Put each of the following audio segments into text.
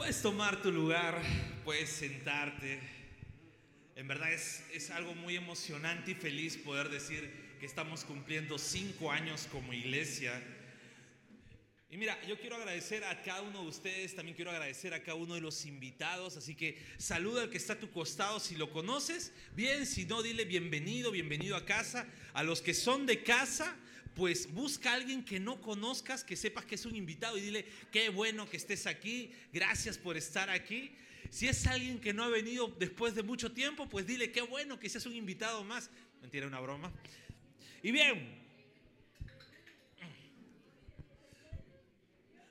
Puedes tomar tu lugar, puedes sentarte. Es algo muy emocionante y feliz poder decir que estamos cumpliendo cinco años como iglesia. Y mira, yo quiero agradecer a cada uno de ustedes, también quiero agradecer a cada uno de los invitados, así que saluda al que está a tu costado si lo conoces, bien, si no, dile bienvenido, bienvenido a casa. A los que son de casa, pues busca a alguien que no conozcas, que sepas que es un invitado y dile, qué bueno que estés aquí, gracias por estar aquí. Si es alguien que no ha venido después de mucho tiempo, pues dile, qué bueno que seas un invitado más. Mentira, una broma. Y bien,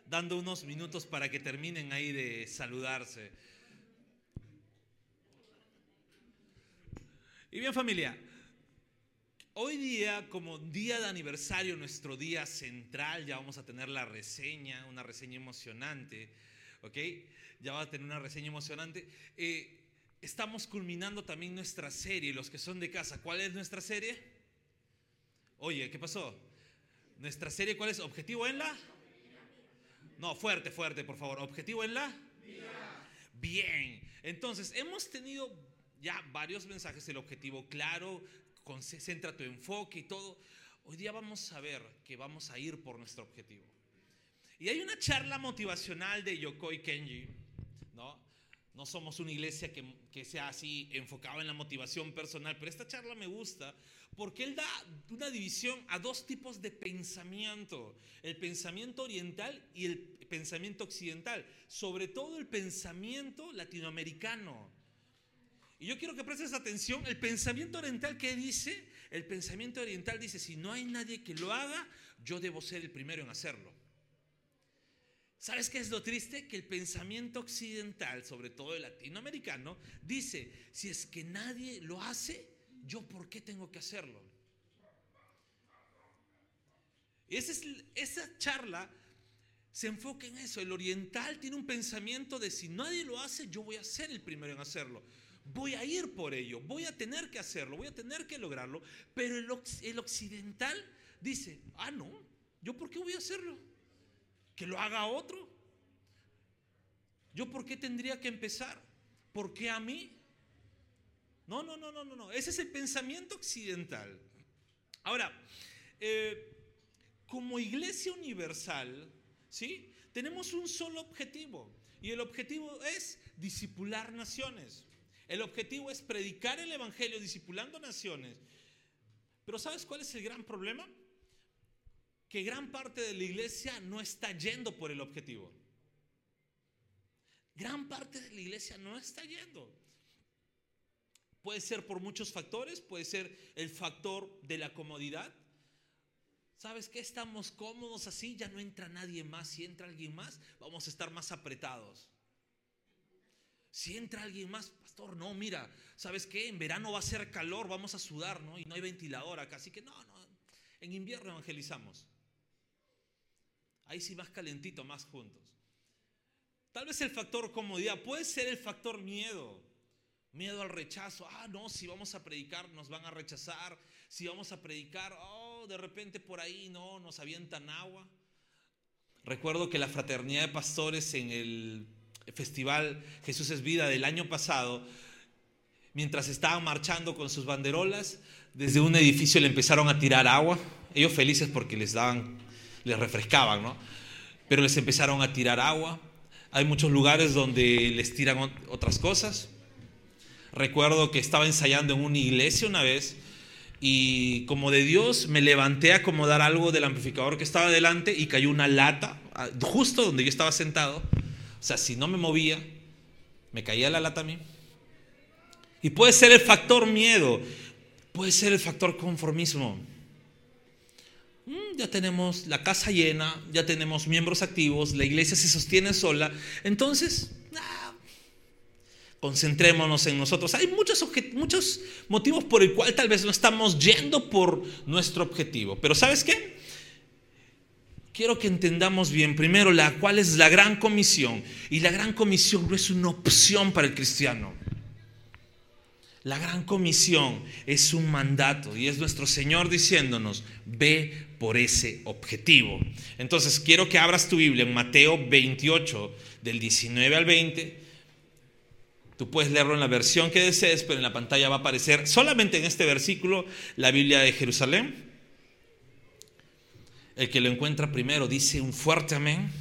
dando unos minutos para que terminen ahí de saludarse. Y bien familia, hoy día como día de aniversario, nuestro día central, ya vamos a tener la reseña, una reseña emocionante, ¿ok? Ya va a tener una reseña emocionante. Eh, estamos culminando también nuestra serie, los que son de casa. ¿Cuál es nuestra serie? Oye, ¿qué pasó? Nuestra serie, ¿cuál es? ¿Objetivo en la? No, fuerte, fuerte, por favor. ¿Objetivo en la? Bien. Entonces, hemos tenido ya varios mensajes, el objetivo claro, concentra tu enfoque y todo. Hoy día vamos a ver que vamos a ir por nuestro objetivo. Y hay una charla motivacional de Yokoi Kenji, ¿no? No somos una iglesia que, sea así enfocada en la motivación personal, pero esta charla me gusta porque él da una división a dos tipos de pensamiento, el pensamiento oriental y el pensamiento occidental, sobre todo el pensamiento latinoamericano. Y yo quiero que prestes atención, el pensamiento oriental que dice, el pensamiento oriental dice, si no hay nadie que lo haga, yo debo ser el primero en hacerlo. ¿Sabes qué es lo triste? Que el pensamiento occidental, sobre todo el latinoamericano, dice, si es que nadie lo hace, yo por qué tengo que hacerlo. Esa, es, esa charla se enfoca en eso. El oriental tiene un pensamiento de si nadie lo hace, yo voy a ser el primero en hacerlo. Voy a ir por ello, voy a tener que hacerlo, voy a tener que lograrlo. Pero el occidental dice, ah, no, yo por qué voy a hacerlo. Que lo haga otro. ¿Yo por qué tendría que empezar? ¿Por qué a mí? No, no, no, no, no, no. Ese es el pensamiento occidental. Ahora, eh, como iglesia universal, ¿sí? Tenemos un solo objetivo. Y el objetivo es disipular naciones. El objetivo es predicar el Evangelio disipulando naciones. Pero ¿sabes cuál es el gran problema? Que gran parte de la iglesia no está yendo por el objetivo. Gran parte de la iglesia no está yendo. Puede ser por muchos factores, puede ser el factor de la comodidad. ¿Sabes qué? Estamos cómodos así, ya no entra nadie más. Si entra alguien más, vamos a estar más apretados. Si entra alguien más, pastor, no, mira, ¿sabes qué? En verano va a ser calor, vamos a sudar, ¿no? Y no hay ventilador acá, así que no, no. En invierno evangelizamos. Ahí sí más calentito, más juntos. Tal vez el factor comodidad, puede ser el factor miedo. Miedo al rechazo. Ah, no, si vamos a predicar nos van a rechazar. Si vamos a predicar, oh, de repente por ahí no, nos avientan agua. Recuerdo que la fraternidad de pastores en el festival Jesús es vida del año pasado, mientras estaban marchando con sus banderolas, desde un edificio le empezaron a tirar agua. Ellos felices porque les daban les refrescaban, ¿no? Pero les empezaron a tirar agua. Hay muchos lugares donde les tiran otras cosas. Recuerdo que estaba ensayando en una iglesia una vez y como de Dios me levanté a acomodar algo del amplificador que estaba delante y cayó una lata ah, justo donde yo estaba sentado. O sea, si no me movía, me caía la lata a mí. Y puede ser el factor miedo, puede ser el factor conformismo. Ya tenemos la casa llena, ya tenemos miembros activos, la iglesia se sostiene sola. Entonces, Concentrémonos en nosotros. Hay muchos, muchos motivos por el cual tal vez no estamos yendo por nuestro objetivo. Pero ¿sabes qué? Quiero que entendamos bien primero la cuál es la gran comisión. Y la gran comisión no es una opción para el cristiano. La gran comisión es un mandato y es nuestro Señor diciéndonos, ve por ese objetivo. Entonces quiero que abras tu Biblia en Mateo 28, del 19 al 20 Tú puedes leerlo en la versión que desees, pero en la pantalla va a aparecer solamente en este versículo la Biblia de Jerusalén. El que lo encuentra primero dice un fuerte amén.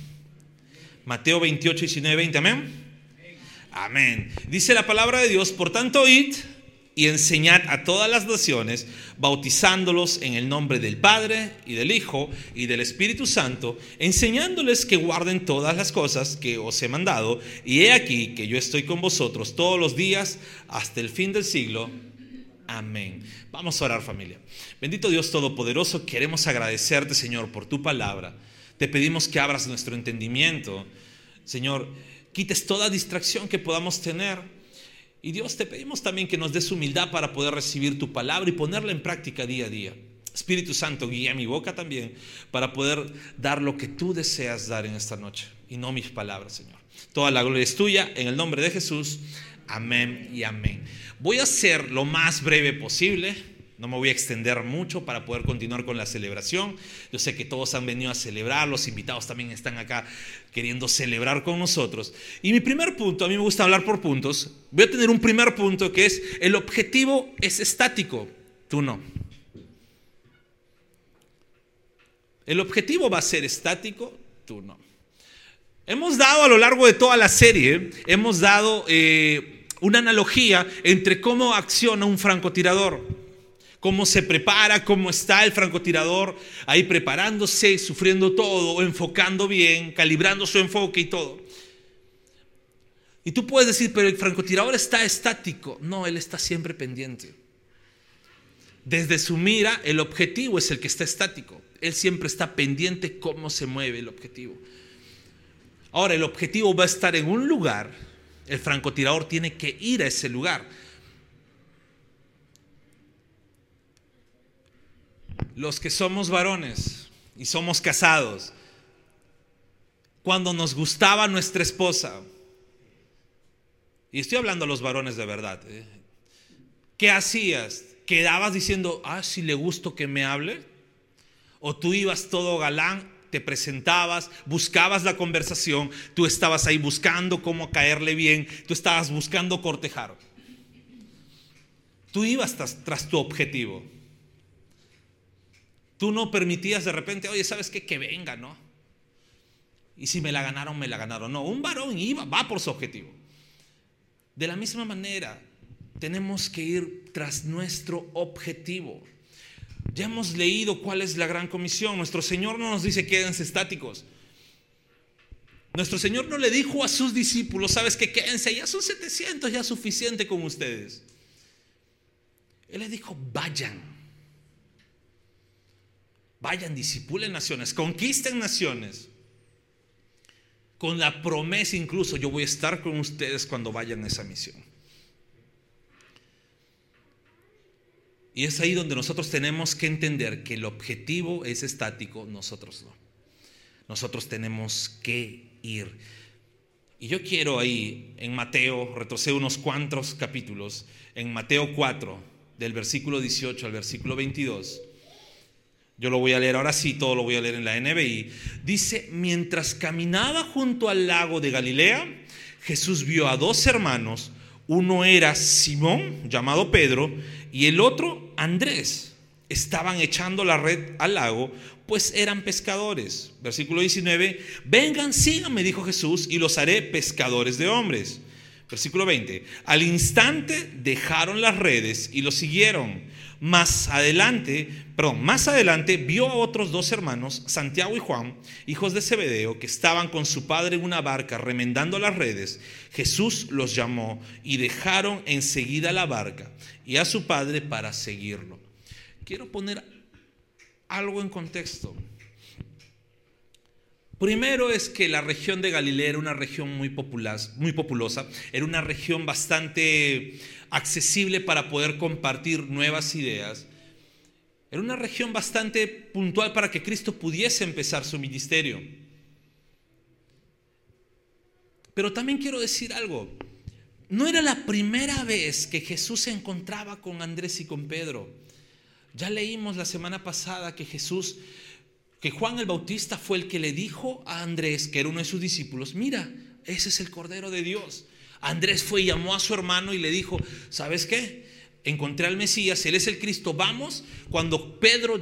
Mateo 28, 19, 20, amén. Amén. Dice la palabra de Dios, por tanto, id y enseñad a todas las naciones, bautizándolos en el nombre del Padre y del Hijo y del Espíritu Santo, enseñándoles que guarden todas las cosas que os he mandado, y he aquí que yo estoy con vosotros todos los días hasta el fin del siglo. Amén. Vamos a orar familia. Bendito Dios Todopoderoso, queremos agradecerte Señor por tu palabra. Te pedimos que abras nuestro entendimiento. Señor, quites toda distracción que podamos tener y Dios te pedimos también que nos des humildad para poder recibir tu palabra y ponerla en práctica día a día. Espíritu Santo, guía mi boca también para poder dar lo que tú deseas dar en esta noche y no mis palabras, Señor. Toda la gloria es tuya, en el nombre de Jesús. Amén y amén. Voy a ser lo más breve posible no me voy a extender mucho para poder continuar con la celebración. Yo sé que todos han venido a celebrar, los invitados también están acá queriendo celebrar con nosotros. Y mi primer punto, a mí me gusta hablar por puntos, voy a tener un primer punto que es, el objetivo es estático, tú no. El objetivo va a ser estático, tú no. Hemos dado a lo largo de toda la serie, hemos dado eh, una analogía entre cómo acciona un francotirador cómo se prepara, cómo está el francotirador ahí preparándose, sufriendo todo, enfocando bien, calibrando su enfoque y todo. Y tú puedes decir, pero el francotirador está estático. No, él está siempre pendiente. Desde su mira, el objetivo es el que está estático. Él siempre está pendiente cómo se mueve el objetivo. Ahora, el objetivo va a estar en un lugar. El francotirador tiene que ir a ese lugar. Los que somos varones y somos casados, cuando nos gustaba nuestra esposa, y estoy hablando a los varones de verdad, ¿eh? ¿qué hacías? ¿Quedabas diciendo, ah, si le gusto que me hable? ¿O tú ibas todo galán, te presentabas, buscabas la conversación, tú estabas ahí buscando cómo caerle bien, tú estabas buscando cortejar? Tú ibas tras tu objetivo. Tú no permitías de repente, oye, ¿sabes qué? Que venga, ¿no? Y si me la ganaron, me la ganaron. No, un varón iba, va por su objetivo. De la misma manera, tenemos que ir tras nuestro objetivo. Ya hemos leído cuál es la gran comisión. Nuestro Señor no nos dice quédense estáticos. Nuestro Señor no le dijo a sus discípulos, sabes que quédense, ya son 700, ya suficiente con ustedes. Él les dijo, vayan. Vayan, disipulen naciones, conquisten naciones. Con la promesa incluso, yo voy a estar con ustedes cuando vayan a esa misión. Y es ahí donde nosotros tenemos que entender que el objetivo es estático, nosotros no. Nosotros tenemos que ir. Y yo quiero ahí, en Mateo, retrocedo unos cuantos capítulos, en Mateo 4, del versículo 18 al versículo 22 yo lo voy a leer ahora sí, todo lo voy a leer en la NBI. Dice, mientras caminaba junto al lago de Galilea, Jesús vio a dos hermanos. Uno era Simón, llamado Pedro, y el otro Andrés. Estaban echando la red al lago, pues eran pescadores. Versículo 19, vengan, síganme, dijo Jesús, y los haré pescadores de hombres. Versículo 20, al instante dejaron las redes y los siguieron. Más adelante, perdón, más adelante vio a otros dos hermanos, Santiago y Juan, hijos de Zebedeo, que estaban con su padre en una barca remendando las redes. Jesús los llamó y dejaron enseguida la barca y a su padre para seguirlo. Quiero poner algo en contexto. Primero es que la región de Galilea era una región muy, muy populosa, era una región bastante accesible para poder compartir nuevas ideas. Era una región bastante puntual para que Cristo pudiese empezar su ministerio. Pero también quiero decir algo. No era la primera vez que Jesús se encontraba con Andrés y con Pedro. Ya leímos la semana pasada que Jesús que Juan el Bautista fue el que le dijo a Andrés, que era uno de sus discípulos, mira, ese es el Cordero de Dios. Andrés fue y llamó a su hermano y le dijo, ¿sabes qué? Encontré al Mesías, Él es el Cristo, vamos. Cuando Pedro,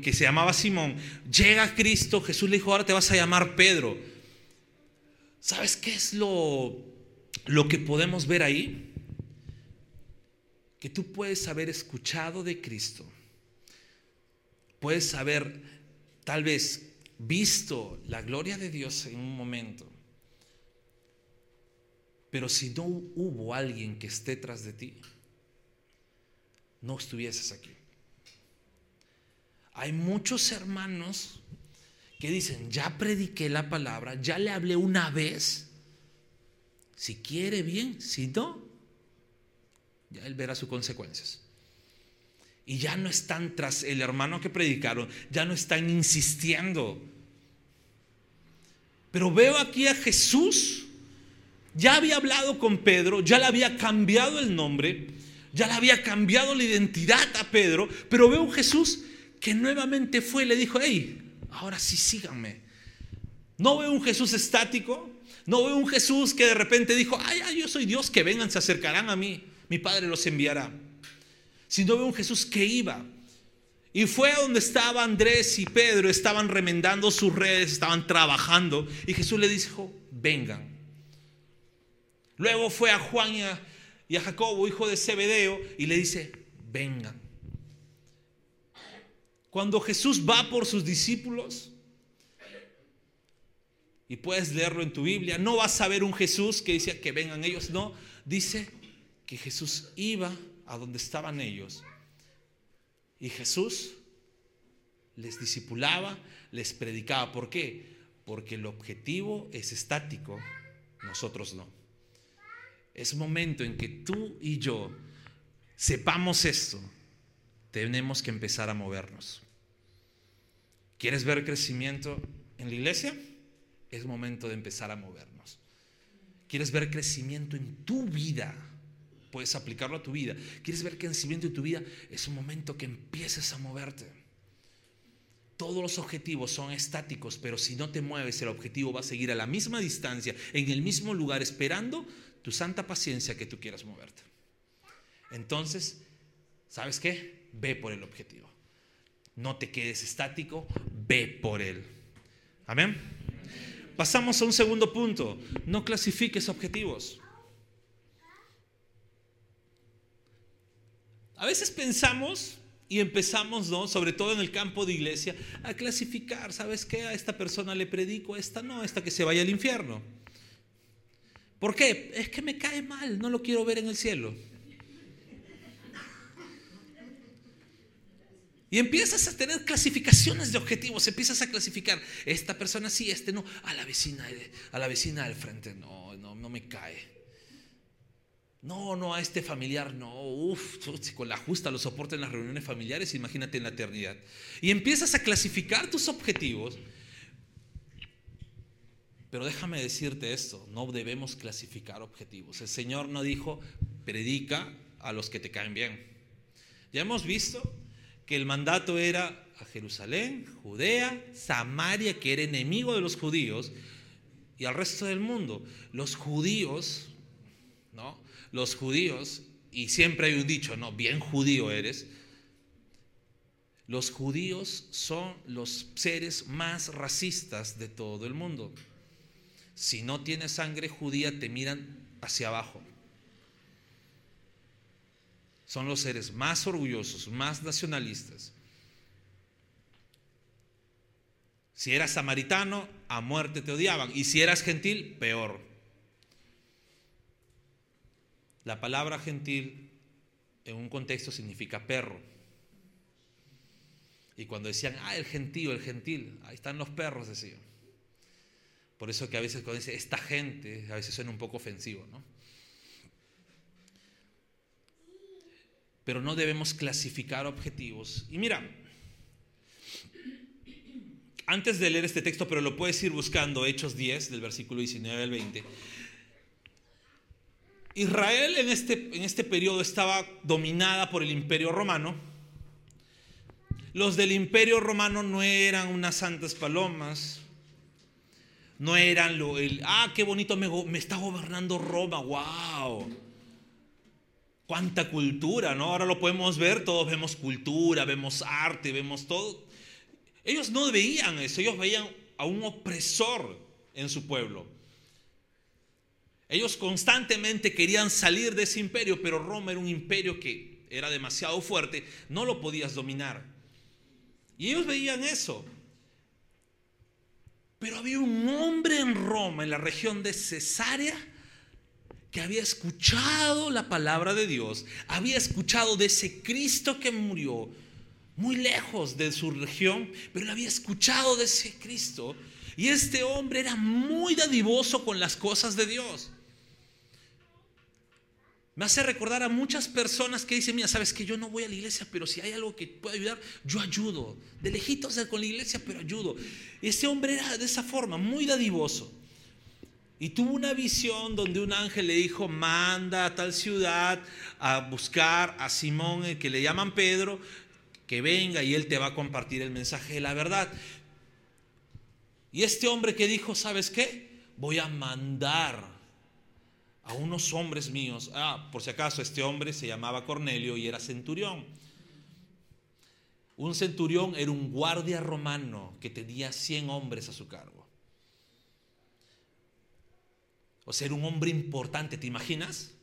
que se llamaba Simón, llega a Cristo, Jesús le dijo, ahora te vas a llamar Pedro. ¿Sabes qué es lo, lo que podemos ver ahí? Que tú puedes haber escuchado de Cristo, puedes haber tal vez visto la gloria de Dios en un momento, pero si no hubo alguien que esté tras de ti, no estuvieses aquí. Hay muchos hermanos que dicen, ya prediqué la palabra, ya le hablé una vez, si quiere bien, si no, ya él verá sus consecuencias. Y ya no están tras el hermano que predicaron, ya no están insistiendo. Pero veo aquí a Jesús, ya había hablado con Pedro, ya le había cambiado el nombre, ya le había cambiado la identidad a Pedro, pero veo a Jesús que nuevamente fue y le dijo, hey, ahora sí síganme. No veo un Jesús estático, no veo un Jesús que de repente dijo, ay, ay, yo soy Dios, que vengan, se acercarán a mí, mi Padre los enviará sino veo un Jesús que iba. Y fue donde estaba Andrés y Pedro, estaban remendando sus redes, estaban trabajando. Y Jesús le dijo, vengan. Luego fue a Juan y a, Jacobo, hijo de Zebedeo, y le dice, vengan. Cuando Jesús va por sus discípulos, y puedes leerlo en tu Biblia, no vas a ver un Jesús que decía que vengan ellos, no, dice que Jesús iba a donde estaban ellos. Y Jesús les discipulaba, les predicaba. ¿Por qué? Porque el objetivo es estático, nosotros no. Es momento en que tú y yo sepamos esto, tenemos que empezar a movernos. ¿Quieres ver crecimiento en la iglesia? Es momento de empezar a movernos. ¿Quieres ver crecimiento en tu vida? Puedes aplicarlo a tu vida. ¿Quieres ver crecimiento en tu vida? Es un momento que empieces a moverte. Todos los objetivos son estáticos, pero si no te mueves, el objetivo va a seguir a la misma distancia, en el mismo lugar, esperando tu santa paciencia que tú quieras moverte. Entonces, ¿sabes qué? Ve por el objetivo. No te quedes estático, ve por él. Amén. Pasamos a un segundo punto. No clasifiques objetivos. A veces pensamos y empezamos, ¿no? sobre todo en el campo de iglesia, a clasificar, ¿sabes qué? A esta persona le predico, esta no, esta que se vaya al infierno. ¿Por qué? Es que me cae mal, no lo quiero ver en el cielo. Y empiezas a tener clasificaciones de objetivos, empiezas a clasificar, esta persona sí, este no, a la vecina, a la vecina del frente, no, no, no me cae. No, no, a este familiar, no, uff, con la justa lo soporta en las reuniones familiares, imagínate en la eternidad. Y empiezas a clasificar tus objetivos. Pero déjame decirte esto, no debemos clasificar objetivos. El Señor no dijo, predica a los que te caen bien. Ya hemos visto que el mandato era a Jerusalén, Judea, Samaria, que era enemigo de los judíos, y al resto del mundo. Los judíos, ¿no? Los judíos, y siempre hay un dicho, no, bien judío eres, los judíos son los seres más racistas de todo el mundo. Si no tienes sangre judía, te miran hacia abajo. Son los seres más orgullosos, más nacionalistas. Si eras samaritano, a muerte te odiaban. Y si eras gentil, peor. La palabra gentil en un contexto significa perro. Y cuando decían, ah, el gentío, el gentil, ahí están los perros, decían. Por eso que a veces cuando dice esta gente, a veces suena un poco ofensivo, ¿no? Pero no debemos clasificar objetivos. Y mira, antes de leer este texto, pero lo puedes ir buscando, Hechos 10, del versículo 19 al 20. Israel en este, en este periodo estaba dominada por el imperio romano. Los del imperio romano no eran unas santas palomas, no eran lo, el, ah, qué bonito me, me está gobernando Roma, wow. Cuánta cultura, ¿no? Ahora lo podemos ver, todos vemos cultura, vemos arte, vemos todo. Ellos no veían eso, ellos veían a un opresor en su pueblo. Ellos constantemente querían salir de ese imperio, pero Roma era un imperio que era demasiado fuerte, no lo podías dominar. Y ellos veían eso. Pero había un hombre en Roma, en la región de Cesarea, que había escuchado la palabra de Dios, había escuchado de ese Cristo que murió muy lejos de su región, pero había escuchado de ese Cristo. Y este hombre era muy dadivoso con las cosas de Dios. Me hace recordar a muchas personas que dicen, mira, sabes que yo no voy a la iglesia, pero si hay algo que pueda ayudar, yo ayudo. De lejitos con la iglesia, pero ayudo. Este hombre era de esa forma, muy dadivoso. Y tuvo una visión donde un ángel le dijo, manda a tal ciudad a buscar a Simón, el que le llaman Pedro, que venga y él te va a compartir el mensaje de la verdad. Y este hombre que dijo, ¿sabes qué? Voy a mandar a unos hombres míos. Ah, por si acaso, este hombre se llamaba Cornelio y era centurión. Un centurión era un guardia romano que tenía 100 hombres a su cargo. O sea, era un hombre importante, ¿te imaginas?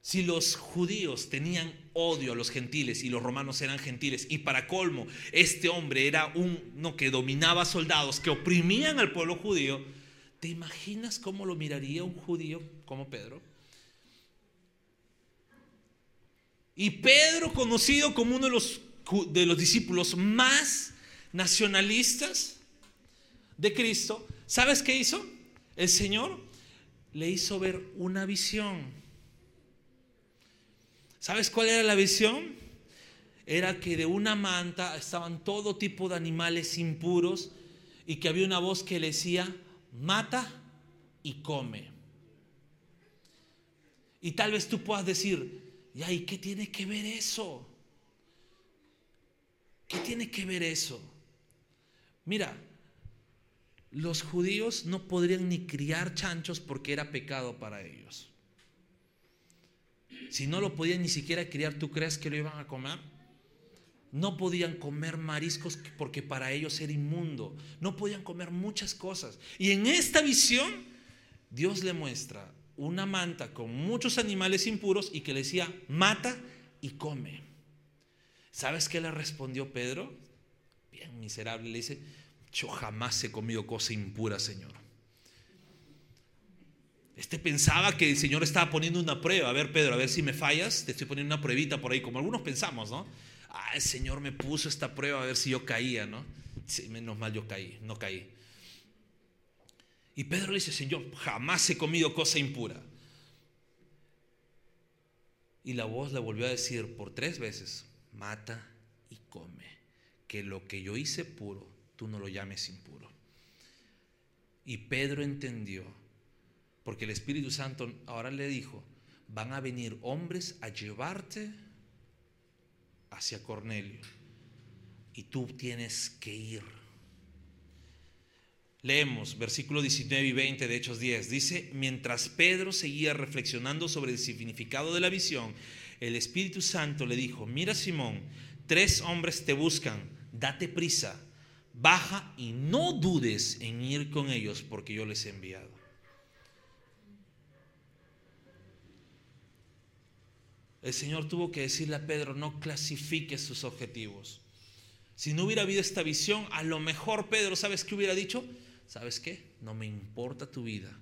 Si los judíos tenían odio a los gentiles y los romanos eran gentiles, y para colmo, este hombre era uno que dominaba soldados que oprimían al pueblo judío, ¿Te imaginas cómo lo miraría un judío como Pedro? Y Pedro, conocido como uno de los, de los discípulos más nacionalistas de Cristo, ¿sabes qué hizo? El Señor le hizo ver una visión. ¿Sabes cuál era la visión? Era que de una manta estaban todo tipo de animales impuros y que había una voz que le decía, mata y come. Y tal vez tú puedas decir, ¿y qué tiene que ver eso? ¿Qué tiene que ver eso? Mira, los judíos no podrían ni criar chanchos porque era pecado para ellos. Si no lo podían ni siquiera criar, ¿tú crees que lo iban a comer? No podían comer mariscos porque para ellos era inmundo. No podían comer muchas cosas. Y en esta visión, Dios le muestra una manta con muchos animales impuros y que le decía, mata y come. ¿Sabes qué le respondió Pedro? Bien miserable, le dice, yo jamás he comido cosa impura, Señor. Este pensaba que el Señor estaba poniendo una prueba. A ver, Pedro, a ver si me fallas, te estoy poniendo una pruebita por ahí, como algunos pensamos, ¿no? Ah, el Señor me puso esta prueba a ver si yo caía, ¿no? Sí, menos mal yo caí, no caí. Y Pedro le dice, Señor, jamás he comido cosa impura. Y la voz le volvió a decir por tres veces, mata y come, que lo que yo hice puro, tú no lo llames impuro. Y Pedro entendió, porque el Espíritu Santo ahora le dijo, van a venir hombres a llevarte hacia Cornelio. Y tú tienes que ir. Leemos versículo 19 y 20 de Hechos 10. Dice, mientras Pedro seguía reflexionando sobre el significado de la visión, el Espíritu Santo le dijo, mira Simón, tres hombres te buscan, date prisa, baja y no dudes en ir con ellos porque yo les he enviado. El Señor tuvo que decirle a Pedro, no clasifique sus objetivos. Si no hubiera habido esta visión, a lo mejor Pedro, ¿sabes qué hubiera dicho? ¿Sabes qué? No me importa tu vida.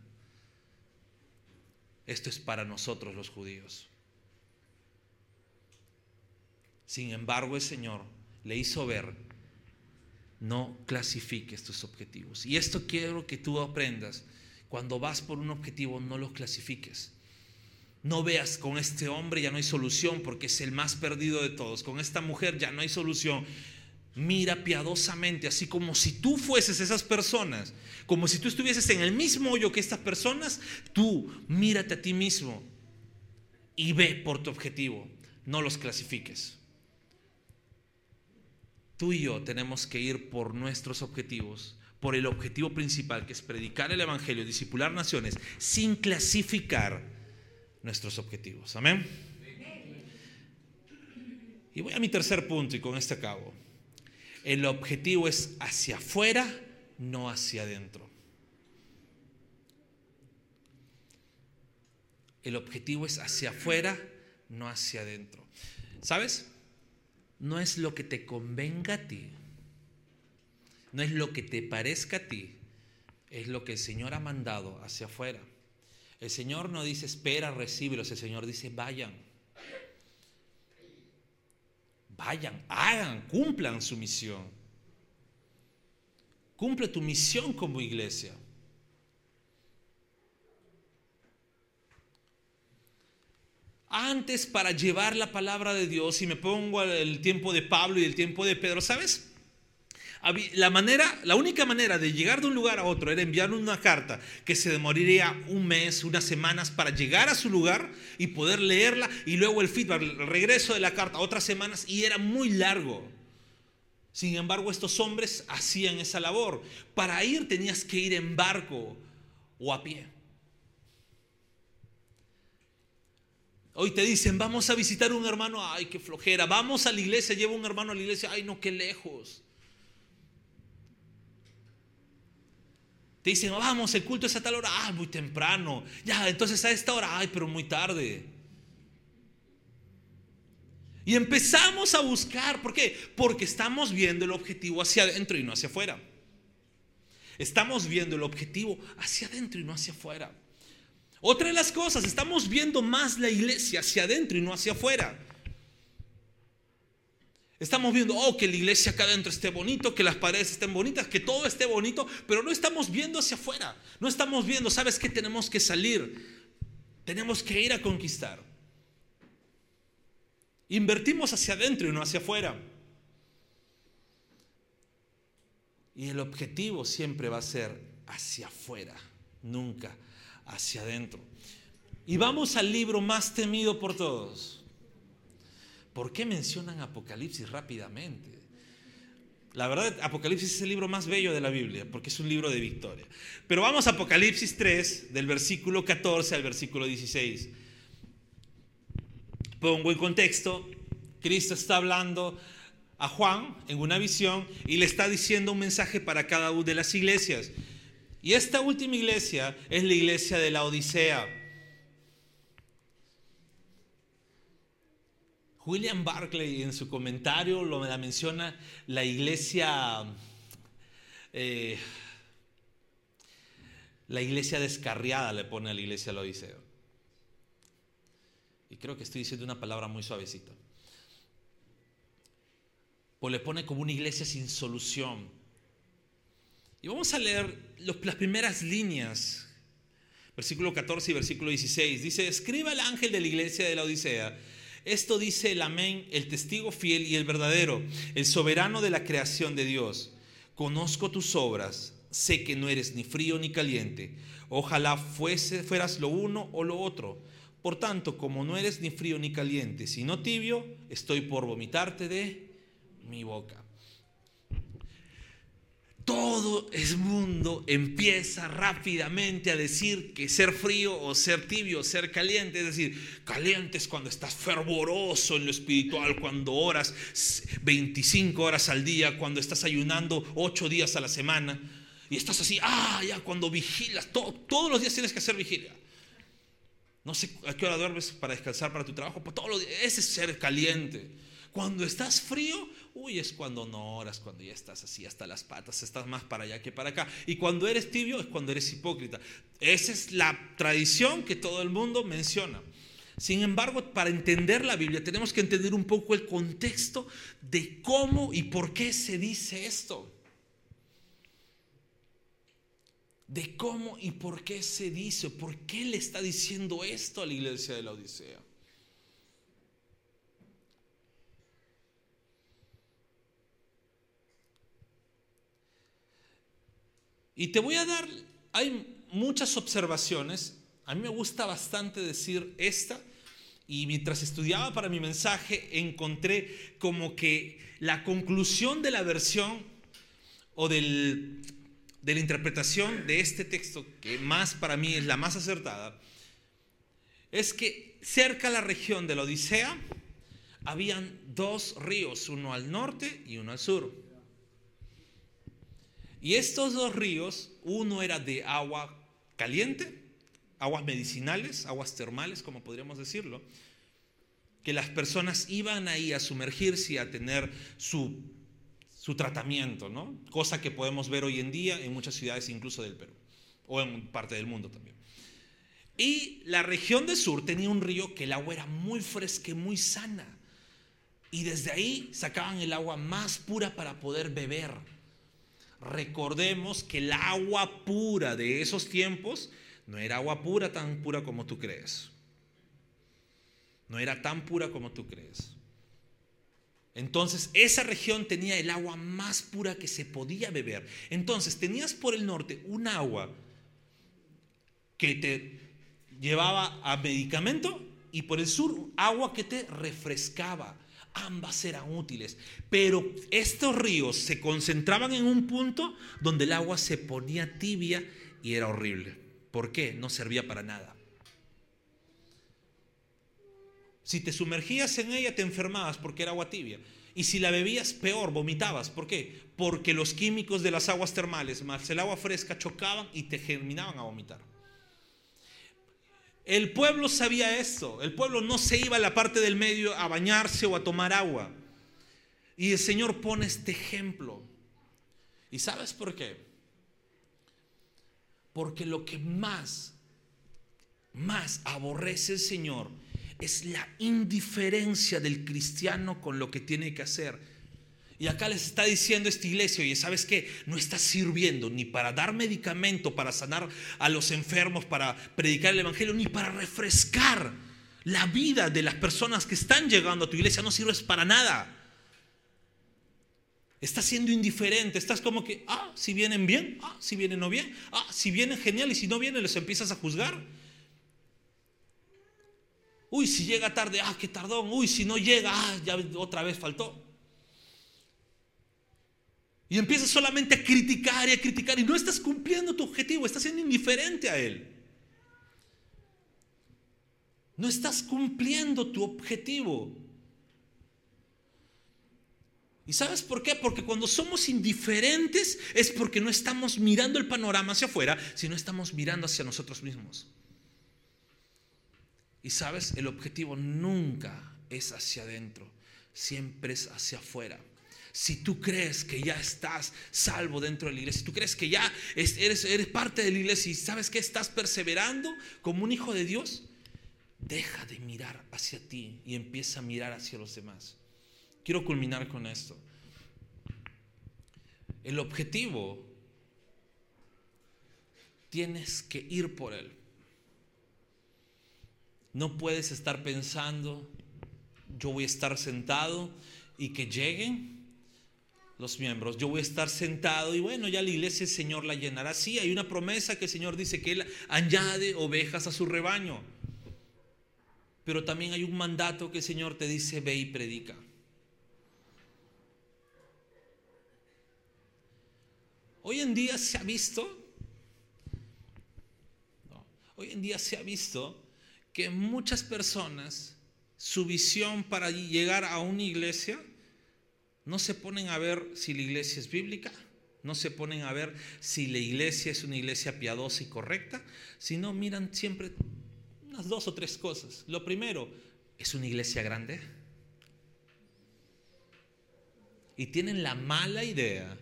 Esto es para nosotros los judíos. Sin embargo, el Señor le hizo ver No clasifiques tus objetivos. Y esto quiero que tú aprendas. Cuando vas por un objetivo, no los clasifiques. No veas con este hombre ya no hay solución porque es el más perdido de todos. Con esta mujer ya no hay solución. Mira piadosamente, así como si tú fueses esas personas, como si tú estuvieses en el mismo hoyo que estas personas, tú mírate a ti mismo y ve por tu objetivo. No los clasifiques. Tú y yo tenemos que ir por nuestros objetivos, por el objetivo principal que es predicar el Evangelio, discipular naciones, sin clasificar nuestros objetivos. Amén. Y voy a mi tercer punto y con este acabo. El objetivo es hacia afuera, no hacia adentro. El objetivo es hacia afuera, no hacia adentro. ¿Sabes? No es lo que te convenga a ti. No es lo que te parezca a ti. Es lo que el Señor ha mandado hacia afuera. El Señor no dice espera, recíbelos. El Señor dice vayan. Vayan, hagan, cumplan su misión. Cumple tu misión como iglesia. Antes para llevar la palabra de Dios, y me pongo el tiempo de Pablo y el tiempo de Pedro, ¿sabes? La única manera de llegar de un lugar a otro era enviar una carta que se demoraría un mes, unas semanas para llegar a su lugar y poder leerla y luego el feedback, el regreso de la carta, otras semanas y era muy largo. Sin embargo, estos hombres hacían esa labor. Para ir tenías que ir en barco o a pie. Hoy te dicen, vamos a visitar un hermano, ay, qué flojera. Vamos a la iglesia, lleva un hermano a la iglesia, ay, no, qué lejos. Te dicen, vamos, el culto es a tal hora, ah, muy temprano. Ya, entonces a esta hora, ay, pero muy tarde. Y empezamos a buscar, ¿por qué? Porque estamos viendo el objetivo hacia adentro y no hacia afuera. Estamos viendo el objetivo hacia adentro y no hacia afuera. Otra de las cosas, estamos viendo más la iglesia hacia adentro y no hacia afuera. Estamos viendo, oh, que la iglesia acá adentro esté bonito, que las paredes estén bonitas, que todo esté bonito, pero no estamos viendo hacia afuera. No estamos viendo, ¿sabes qué? Tenemos que salir. Tenemos que ir a conquistar. Invertimos hacia adentro y no hacia afuera. Y el objetivo siempre va a ser hacia afuera, nunca hacia adentro. Y vamos al libro más temido por todos. ¿Por qué mencionan Apocalipsis rápidamente? La verdad, Apocalipsis es el libro más bello de la Biblia, porque es un libro de victoria. Pero vamos a Apocalipsis 3, del versículo 14 al versículo 16. Pongo en contexto, Cristo está hablando a Juan en una visión y le está diciendo un mensaje para cada una de las iglesias. Y esta última iglesia es la iglesia de la Odisea. William Barclay en su comentario lo la menciona la iglesia, eh, la iglesia descarriada le pone a la iglesia la Odisea. Y creo que estoy diciendo una palabra muy suavecita. O le pone como una iglesia sin solución. Y vamos a leer las primeras líneas, versículo 14 y versículo 16. Dice, escriba el ángel de la iglesia de la Odisea esto dice el amén, el testigo fiel y el verdadero, el soberano de la creación de Dios. Conozco tus obras, sé que no eres ni frío ni caliente. Ojalá fuese, fueras lo uno o lo otro. Por tanto, como no eres ni frío ni caliente, sino tibio, estoy por vomitarte de mi boca todo el mundo empieza rápidamente a decir que ser frío o ser tibio o ser caliente, es decir, caliente es cuando estás fervoroso en lo espiritual, cuando oras 25 horas al día, cuando estás ayunando 8 días a la semana y estás así, ah, ya cuando vigilas, todos los días tienes que hacer vigilia. No sé a qué hora duermes para descansar para tu trabajo, pero todos los días, ese es ser caliente. Cuando estás frío, uy, es cuando no oras, cuando ya estás así hasta las patas, estás más para allá que para acá. Y cuando eres tibio es cuando eres hipócrita. Esa es la tradición que todo el mundo menciona. Sin embargo, para entender la Biblia tenemos que entender un poco el contexto de cómo y por qué se dice esto. De cómo y por qué se dice, por qué le está diciendo esto a la iglesia de la Odisea. Y te voy a dar, hay muchas observaciones, a mí me gusta bastante decir esta, y mientras estudiaba para mi mensaje encontré como que la conclusión de la versión o del de la interpretación de este texto, que más para mí es la más acertada, es que cerca a la región de la Odisea habían dos ríos, uno al norte y uno al sur. Y estos dos ríos, uno era de agua caliente, aguas medicinales, aguas termales, como podríamos decirlo, que las personas iban ahí a sumergirse y a tener su su tratamiento, ¿no? Cosa que podemos ver hoy en día en muchas ciudades, incluso del Perú, o en parte del mundo también. Y la región del sur tenía un río que el agua era muy fresca y muy sana. Y desde ahí sacaban el agua más pura para poder beber. Recordemos que el agua pura de esos tiempos no era agua pura tan pura como tú crees. No era tan pura como tú crees. Entonces, esa región tenía el agua más pura que se podía beber. Entonces, tenías por el norte un agua que te llevaba a medicamento y por el sur agua que te refrescaba. Ambas eran útiles, pero estos ríos se concentraban en un punto donde el agua se ponía tibia y era horrible. ¿Por qué? No servía para nada. Si te sumergías en ella te enfermabas porque era agua tibia. Y si la bebías, peor, vomitabas. ¿Por qué? Porque los químicos de las aguas termales más el agua fresca chocaban y te germinaban a vomitar. El pueblo sabía esto. El pueblo no se iba a la parte del medio a bañarse o a tomar agua. Y el Señor pone este ejemplo. ¿Y sabes por qué? Porque lo que más, más aborrece el Señor es la indiferencia del cristiano con lo que tiene que hacer. Y acá les está diciendo esta iglesia, oye, ¿sabes qué? No está sirviendo ni para dar medicamento, para sanar a los enfermos, para predicar el Evangelio, ni para refrescar la vida de las personas que están llegando a tu iglesia. No sirves para nada. Estás siendo indiferente, estás como que, ah, si vienen bien, ah, si vienen no bien, ah, si vienen genial y si no vienen les empiezas a juzgar. Uy, si llega tarde, ah, qué tardón. Uy, si no llega, ah, ya otra vez faltó. Y empiezas solamente a criticar y a criticar y no estás cumpliendo tu objetivo, estás siendo indiferente a él. No estás cumpliendo tu objetivo. ¿Y sabes por qué? Porque cuando somos indiferentes es porque no estamos mirando el panorama hacia afuera, sino estamos mirando hacia nosotros mismos. Y sabes, el objetivo nunca es hacia adentro, siempre es hacia afuera. Si tú crees que ya estás salvo dentro de la iglesia, si tú crees que ya eres, parte de la iglesia y sabes que estás perseverando como un hijo de Dios, deja de mirar hacia ti y empieza a mirar hacia los demás. Quiero culminar con esto. El objetivo tienes que ir por él. No puedes estar pensando, yo voy a estar sentado y que lleguen los miembros. Yo voy a estar sentado y bueno, ya la iglesia el Señor la llenará. Sí, hay una promesa que el Señor dice que Él añade ovejas a su rebaño. Pero también hay un mandato que el Señor te dice, ve y predica. Hoy en día se ha visto, hoy en día se ha visto que muchas personas, su visión para llegar a una iglesia, no se ponen a ver si la iglesia es bíblica, no se ponen a ver si la iglesia es una iglesia piadosa y correcta, sino miran siempre unas dos o tres cosas. Lo primero, ¿es una iglesia grande? Y tienen la mala idea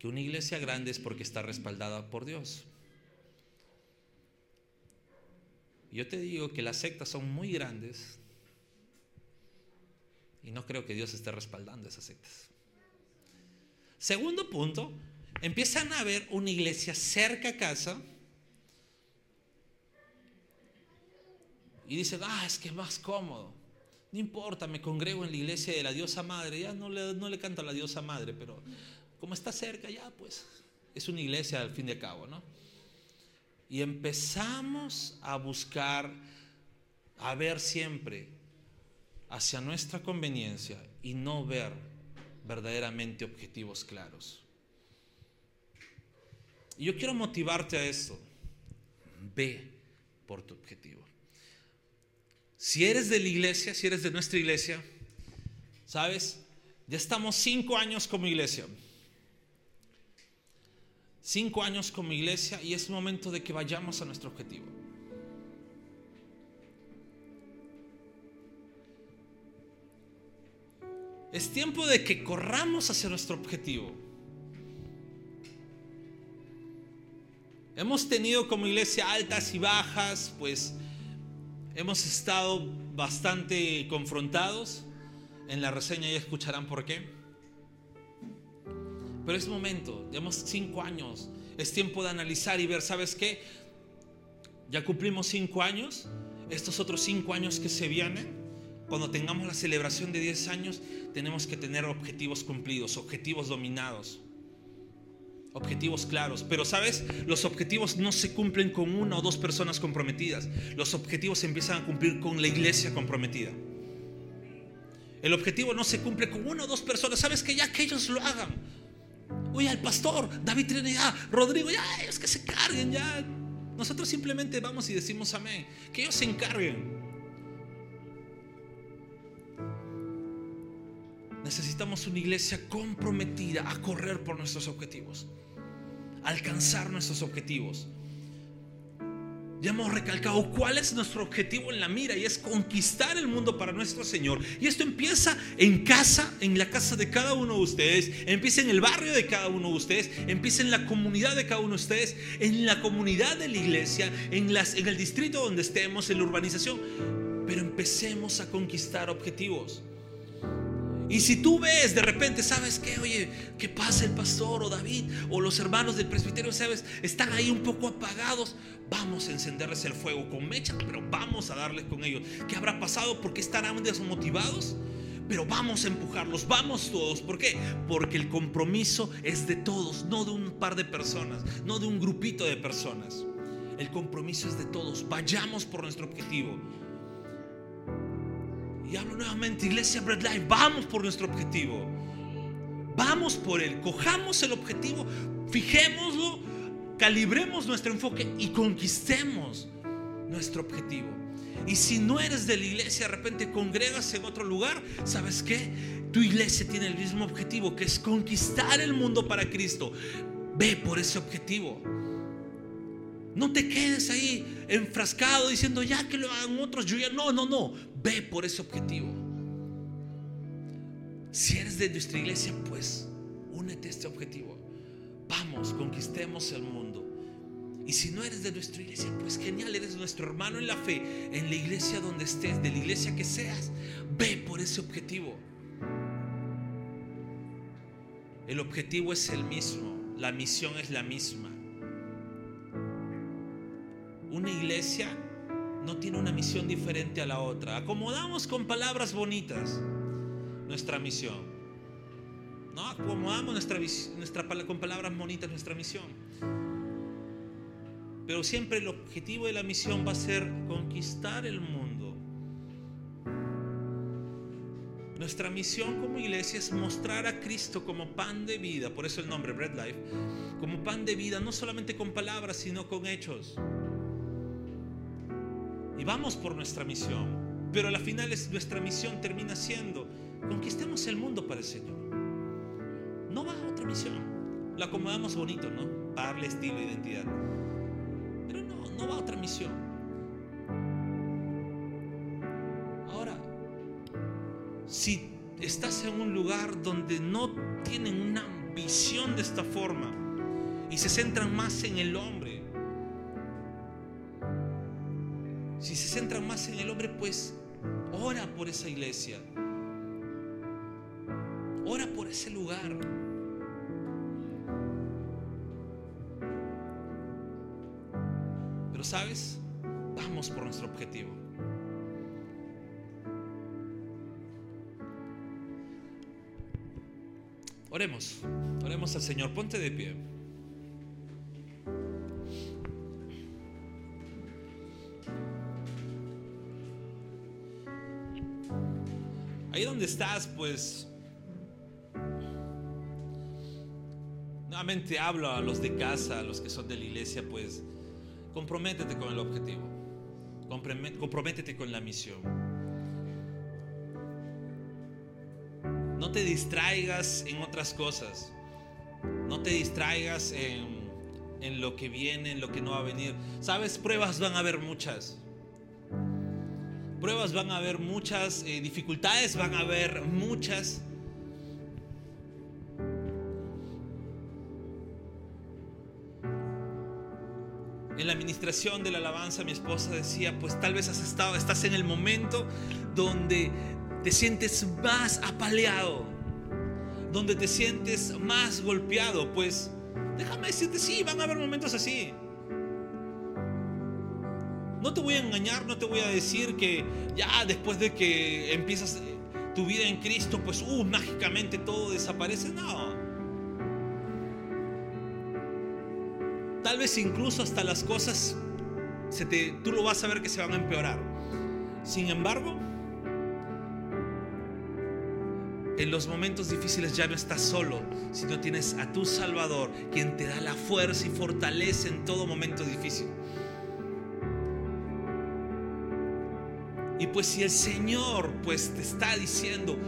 que una iglesia grande es porque está respaldada por Dios. Yo te digo que las sectas son muy grandes y no creo que Dios esté respaldando esas sectas. Segundo punto, empiezan a ver una iglesia cerca a casa y dicen, ah, es que es más cómodo. No importa, me congrego en la iglesia de la diosa madre, ya no le, no le canto a la diosa madre, pero como está cerca ya, pues es una iglesia al fin de cabo, ¿no? Y empezamos a buscar, a ver siempre hacia nuestra conveniencia y no ver verdaderamente objetivos claros. Y yo quiero motivarte a esto. Ve por tu objetivo. Si eres de la iglesia, si eres de nuestra iglesia, ¿sabes? Ya estamos cinco años como iglesia. Cinco años como iglesia y es momento de que vayamos a nuestro objetivo. Es tiempo de que corramos hacia nuestro objetivo. Hemos tenido como iglesia altas y bajas, pues hemos estado bastante confrontados. En la reseña ya escucharán por qué. Pero es momento, llevamos cinco años. Es tiempo de analizar y ver, ¿sabes qué? Ya cumplimos cinco años. Estos otros cinco años que se vienen, cuando tengamos la celebración de 10 años, tenemos que tener objetivos cumplidos, objetivos dominados, objetivos claros. Pero sabes, los objetivos no se cumplen con una o dos personas comprometidas. Los objetivos se empiezan a cumplir con la iglesia comprometida. El objetivo no se cumple con una o dos personas. Sabes que ya que ellos lo hagan. Oye, el pastor, David Trinidad, Rodrigo, ya ellos que se carguen, ya. Nosotros simplemente vamos y decimos amén. Que ellos se encarguen. Necesitamos una iglesia comprometida a correr por nuestros objetivos, a alcanzar nuestros objetivos. Ya hemos recalcado cuál es nuestro objetivo en la mira y es conquistar el mundo para nuestro Señor. Y esto empieza en casa, en la casa de cada uno de ustedes, empieza en el barrio de cada uno de ustedes, empieza en la comunidad de cada uno de ustedes, en la comunidad de la iglesia, en, el distrito donde estemos, en la urbanización. Pero empecemos a conquistar objetivos. Y si tú ves de repente, ¿sabes qué? Oye, ¿qué pasa el pastor o David o los hermanos del presbiterio, ¿sabes? Están ahí un poco apagados. Vamos a encenderles el fuego con mecha, pero vamos a darles con ellos. ¿Qué habrá pasado? ¿Por qué estarán desmotivados? Pero vamos a empujarlos, vamos todos. ¿Por qué? Porque el compromiso es de todos, no de un par de personas, no de un grupito de personas. El compromiso es de todos. Vayamos por nuestro objetivo. Y hablo nuevamente, Iglesia Bread Life, vamos por nuestro objetivo. Vamos por él, cojamos el objetivo, fijémoslo, calibremos nuestro enfoque y conquistemos nuestro objetivo. Y si no eres de la iglesia, de repente congregas en otro lugar, ¿sabes qué? Tu iglesia tiene el mismo objetivo, que es conquistar el mundo para Cristo. Ve por ese objetivo. No te quedes ahí enfrascado diciendo ya que lo hagan otros, yo no, no, no. Ve por ese objetivo. Si eres de nuestra iglesia, pues únete a este objetivo. Vamos, conquistemos el mundo. Y si no eres de nuestra iglesia, pues genial, eres nuestro hermano en la fe, en la iglesia donde estés, de la iglesia que seas. Ve por ese objetivo. El objetivo es el mismo, la misión es la misma una iglesia no tiene una misión diferente a la otra. Acomodamos con palabras bonitas nuestra misión. No acomodamos nuestra, nuestra, con palabras bonitas nuestra misión. Pero siempre el objetivo de la misión va a ser conquistar el mundo. Nuestra misión como iglesia es mostrar a Cristo como pan de vida, por eso el nombre Bread Life, como pan de vida, no solamente con palabras, sino con hechos vamos por nuestra misión. Pero a la final es, nuestra misión termina siendo, conquistemos el mundo para el Señor. No va a otra misión. La acomodamos bonito, ¿no? Para darle estilo identidad. Pero no, no va a otra misión. Ahora, si estás en un lugar donde no tienen una visión de esta forma y se centran más en el hombre, centran más en el hombre, pues ora por esa iglesia. Ora por ese lugar. Pero sabes, vamos por nuestro objetivo. Oremos, oremos al Señor. Ponte de pie. Ahí donde estás, pues nuevamente hablo a los de casa, a los que son de la iglesia, pues comprométete con el objetivo, comprométete con la misión. No te distraigas en otras cosas, no te distraigas en, en lo que viene, en lo que no va a venir. Sabes, pruebas van a haber muchas. Van a haber muchas, eh, dificultades van a haber muchas. En la administración de la alabanza mi esposa decía, pues tal vez has estado, estás en el momento donde te sientes más apaleado, donde te sientes más golpeado, pues déjame decirte, sí, van a haber momentos así. No te voy a engañar, no te voy a decir que ya después de que empiezas eh, tu vida en Cristo, pues uh, mágicamente todo desaparece. No. Tal vez incluso hasta las cosas se te, tú lo vas a ver que se van a empeorar. Sin embargo, en los momentos difíciles ya no estás solo, sino tienes a tu Salvador, quien te da la fuerza y fortalece en todo momento difícil. Y pues si el Señor pues te está diciendo,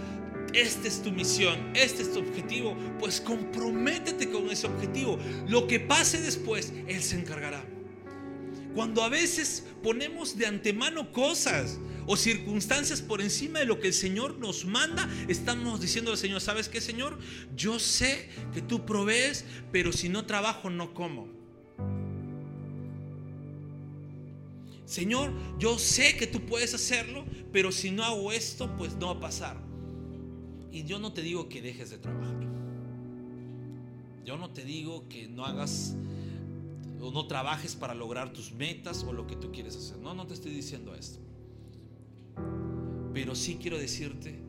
esta es tu misión, este es tu objetivo, pues comprométete con ese objetivo. Lo que pase después, Él se encargará. Cuando a veces ponemos de antemano cosas o circunstancias por encima de lo que el Señor nos manda, estamos diciendo al Señor, ¿sabes qué, Señor? Yo sé que tú provees, pero si no trabajo, no como. Señor, yo sé que tú puedes hacerlo, pero si no hago esto, pues no va a pasar. Y yo no te digo que dejes de trabajar. Yo no te digo que no hagas o no trabajes para lograr tus metas o lo que tú quieres hacer. No, no te estoy diciendo esto. Pero sí quiero decirte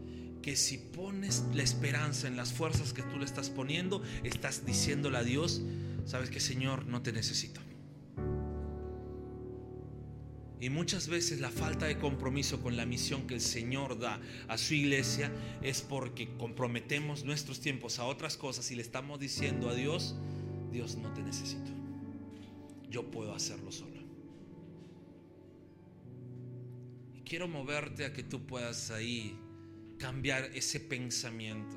que si pones la esperanza en las fuerzas que tú le estás poniendo, estás diciéndole a Dios, sabes que Señor, no te necesito. Y muchas veces la falta de compromiso con la misión que el Señor da a su iglesia es porque comprometemos nuestros tiempos a otras cosas y le estamos diciendo a Dios, Dios no te necesito. Yo puedo hacerlo solo. Y quiero moverte a que tú puedas ahí cambiar ese pensamiento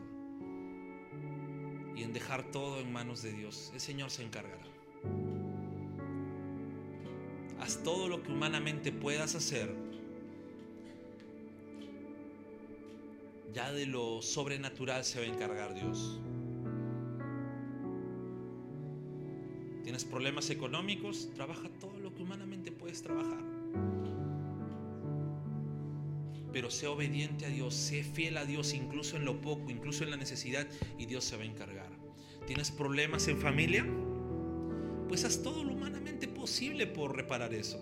y en dejar todo en manos de Dios. El Señor se encargará. Todo lo que humanamente puedas hacer. Ya de lo sobrenatural se va a encargar Dios. ¿Tienes problemas económicos? Trabaja todo lo que humanamente puedes trabajar. Pero sé obediente a Dios, sé fiel a Dios incluso en lo poco, incluso en la necesidad y Dios se va a encargar. ¿Tienes problemas en familia? Pues haz todo lo humanamente posible por reparar eso.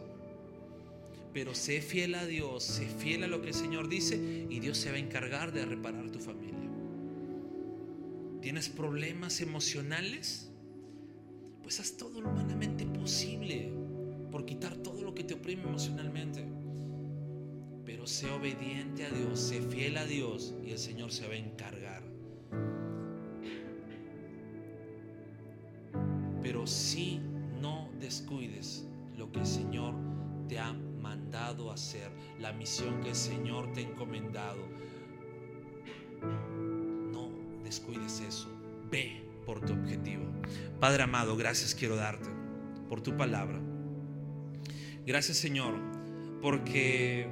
Pero sé fiel a Dios, sé fiel a lo que el Señor dice y Dios se va a encargar de reparar tu familia. ¿Tienes problemas emocionales? Pues haz todo lo humanamente posible por quitar todo lo que te oprime emocionalmente. Pero sé obediente a Dios, sé fiel a Dios y el Señor se va a encargar. Pero si no descuides lo que el Señor te ha mandado hacer, la misión que el Señor te ha encomendado. No descuides eso. Ve por tu objetivo. Padre amado, gracias quiero darte por tu palabra. Gracias Señor, porque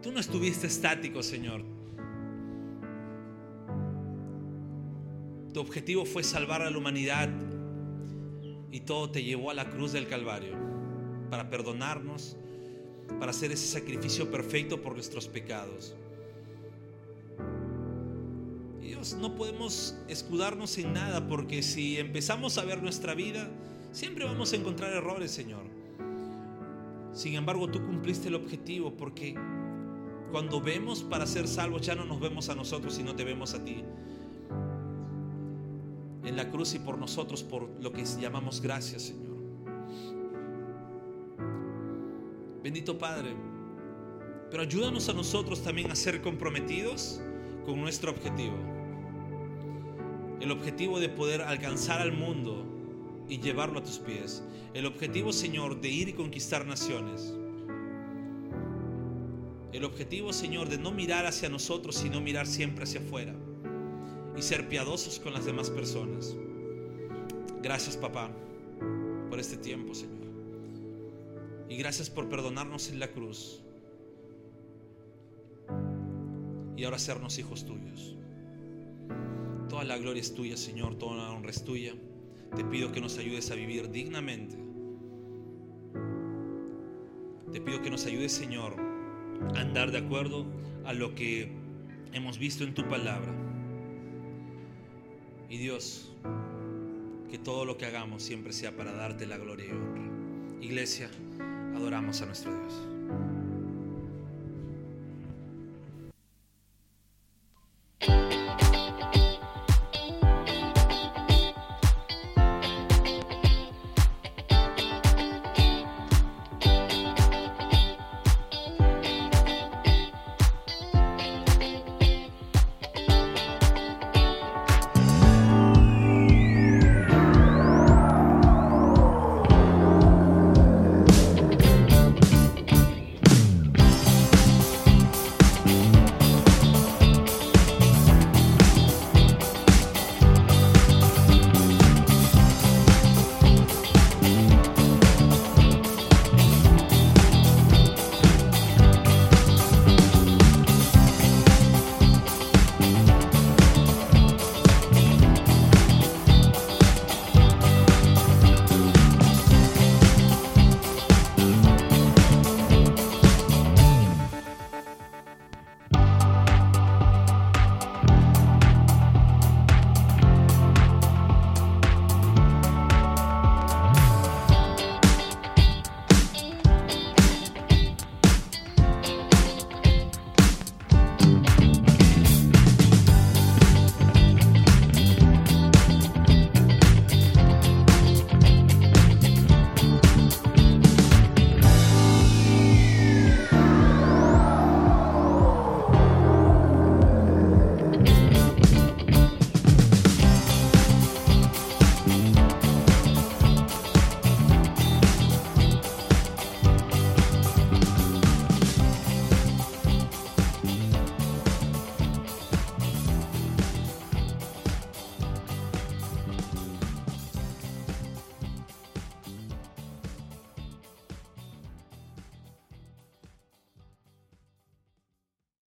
tú no estuviste estático, Señor. Tu objetivo fue salvar a la humanidad y todo te llevó a la cruz del Calvario para perdonarnos, para hacer ese sacrificio perfecto por nuestros pecados. Dios, no podemos escudarnos en nada porque si empezamos a ver nuestra vida, Siempre vamos a encontrar errores, Señor. Sin embargo, tú cumpliste el objetivo porque cuando vemos para ser salvos ya no nos vemos a nosotros, sino te vemos a ti. En la cruz y por nosotros, por lo que llamamos gracias, Señor. Bendito Padre. Pero ayúdanos a nosotros también a ser comprometidos con nuestro objetivo. El objetivo de poder alcanzar al mundo y llevarlo a tus pies. El objetivo, Señor, de ir y conquistar naciones. El objetivo, Señor, de no mirar hacia nosotros, sino mirar siempre hacia afuera. Y ser piadosos con las demás personas. Gracias, papá, por este tiempo, Señor. Y gracias por perdonarnos en la cruz. Y ahora hacernos hijos tuyos. Toda la gloria es tuya, Señor. Toda la honra es tuya. Te pido que nos ayudes a vivir dignamente. Te pido que nos ayudes, Señor, a andar de acuerdo a lo que hemos visto en tu palabra. Y Dios, que todo lo que hagamos siempre sea para darte la gloria y honra. Iglesia, adoramos a nuestro Dios.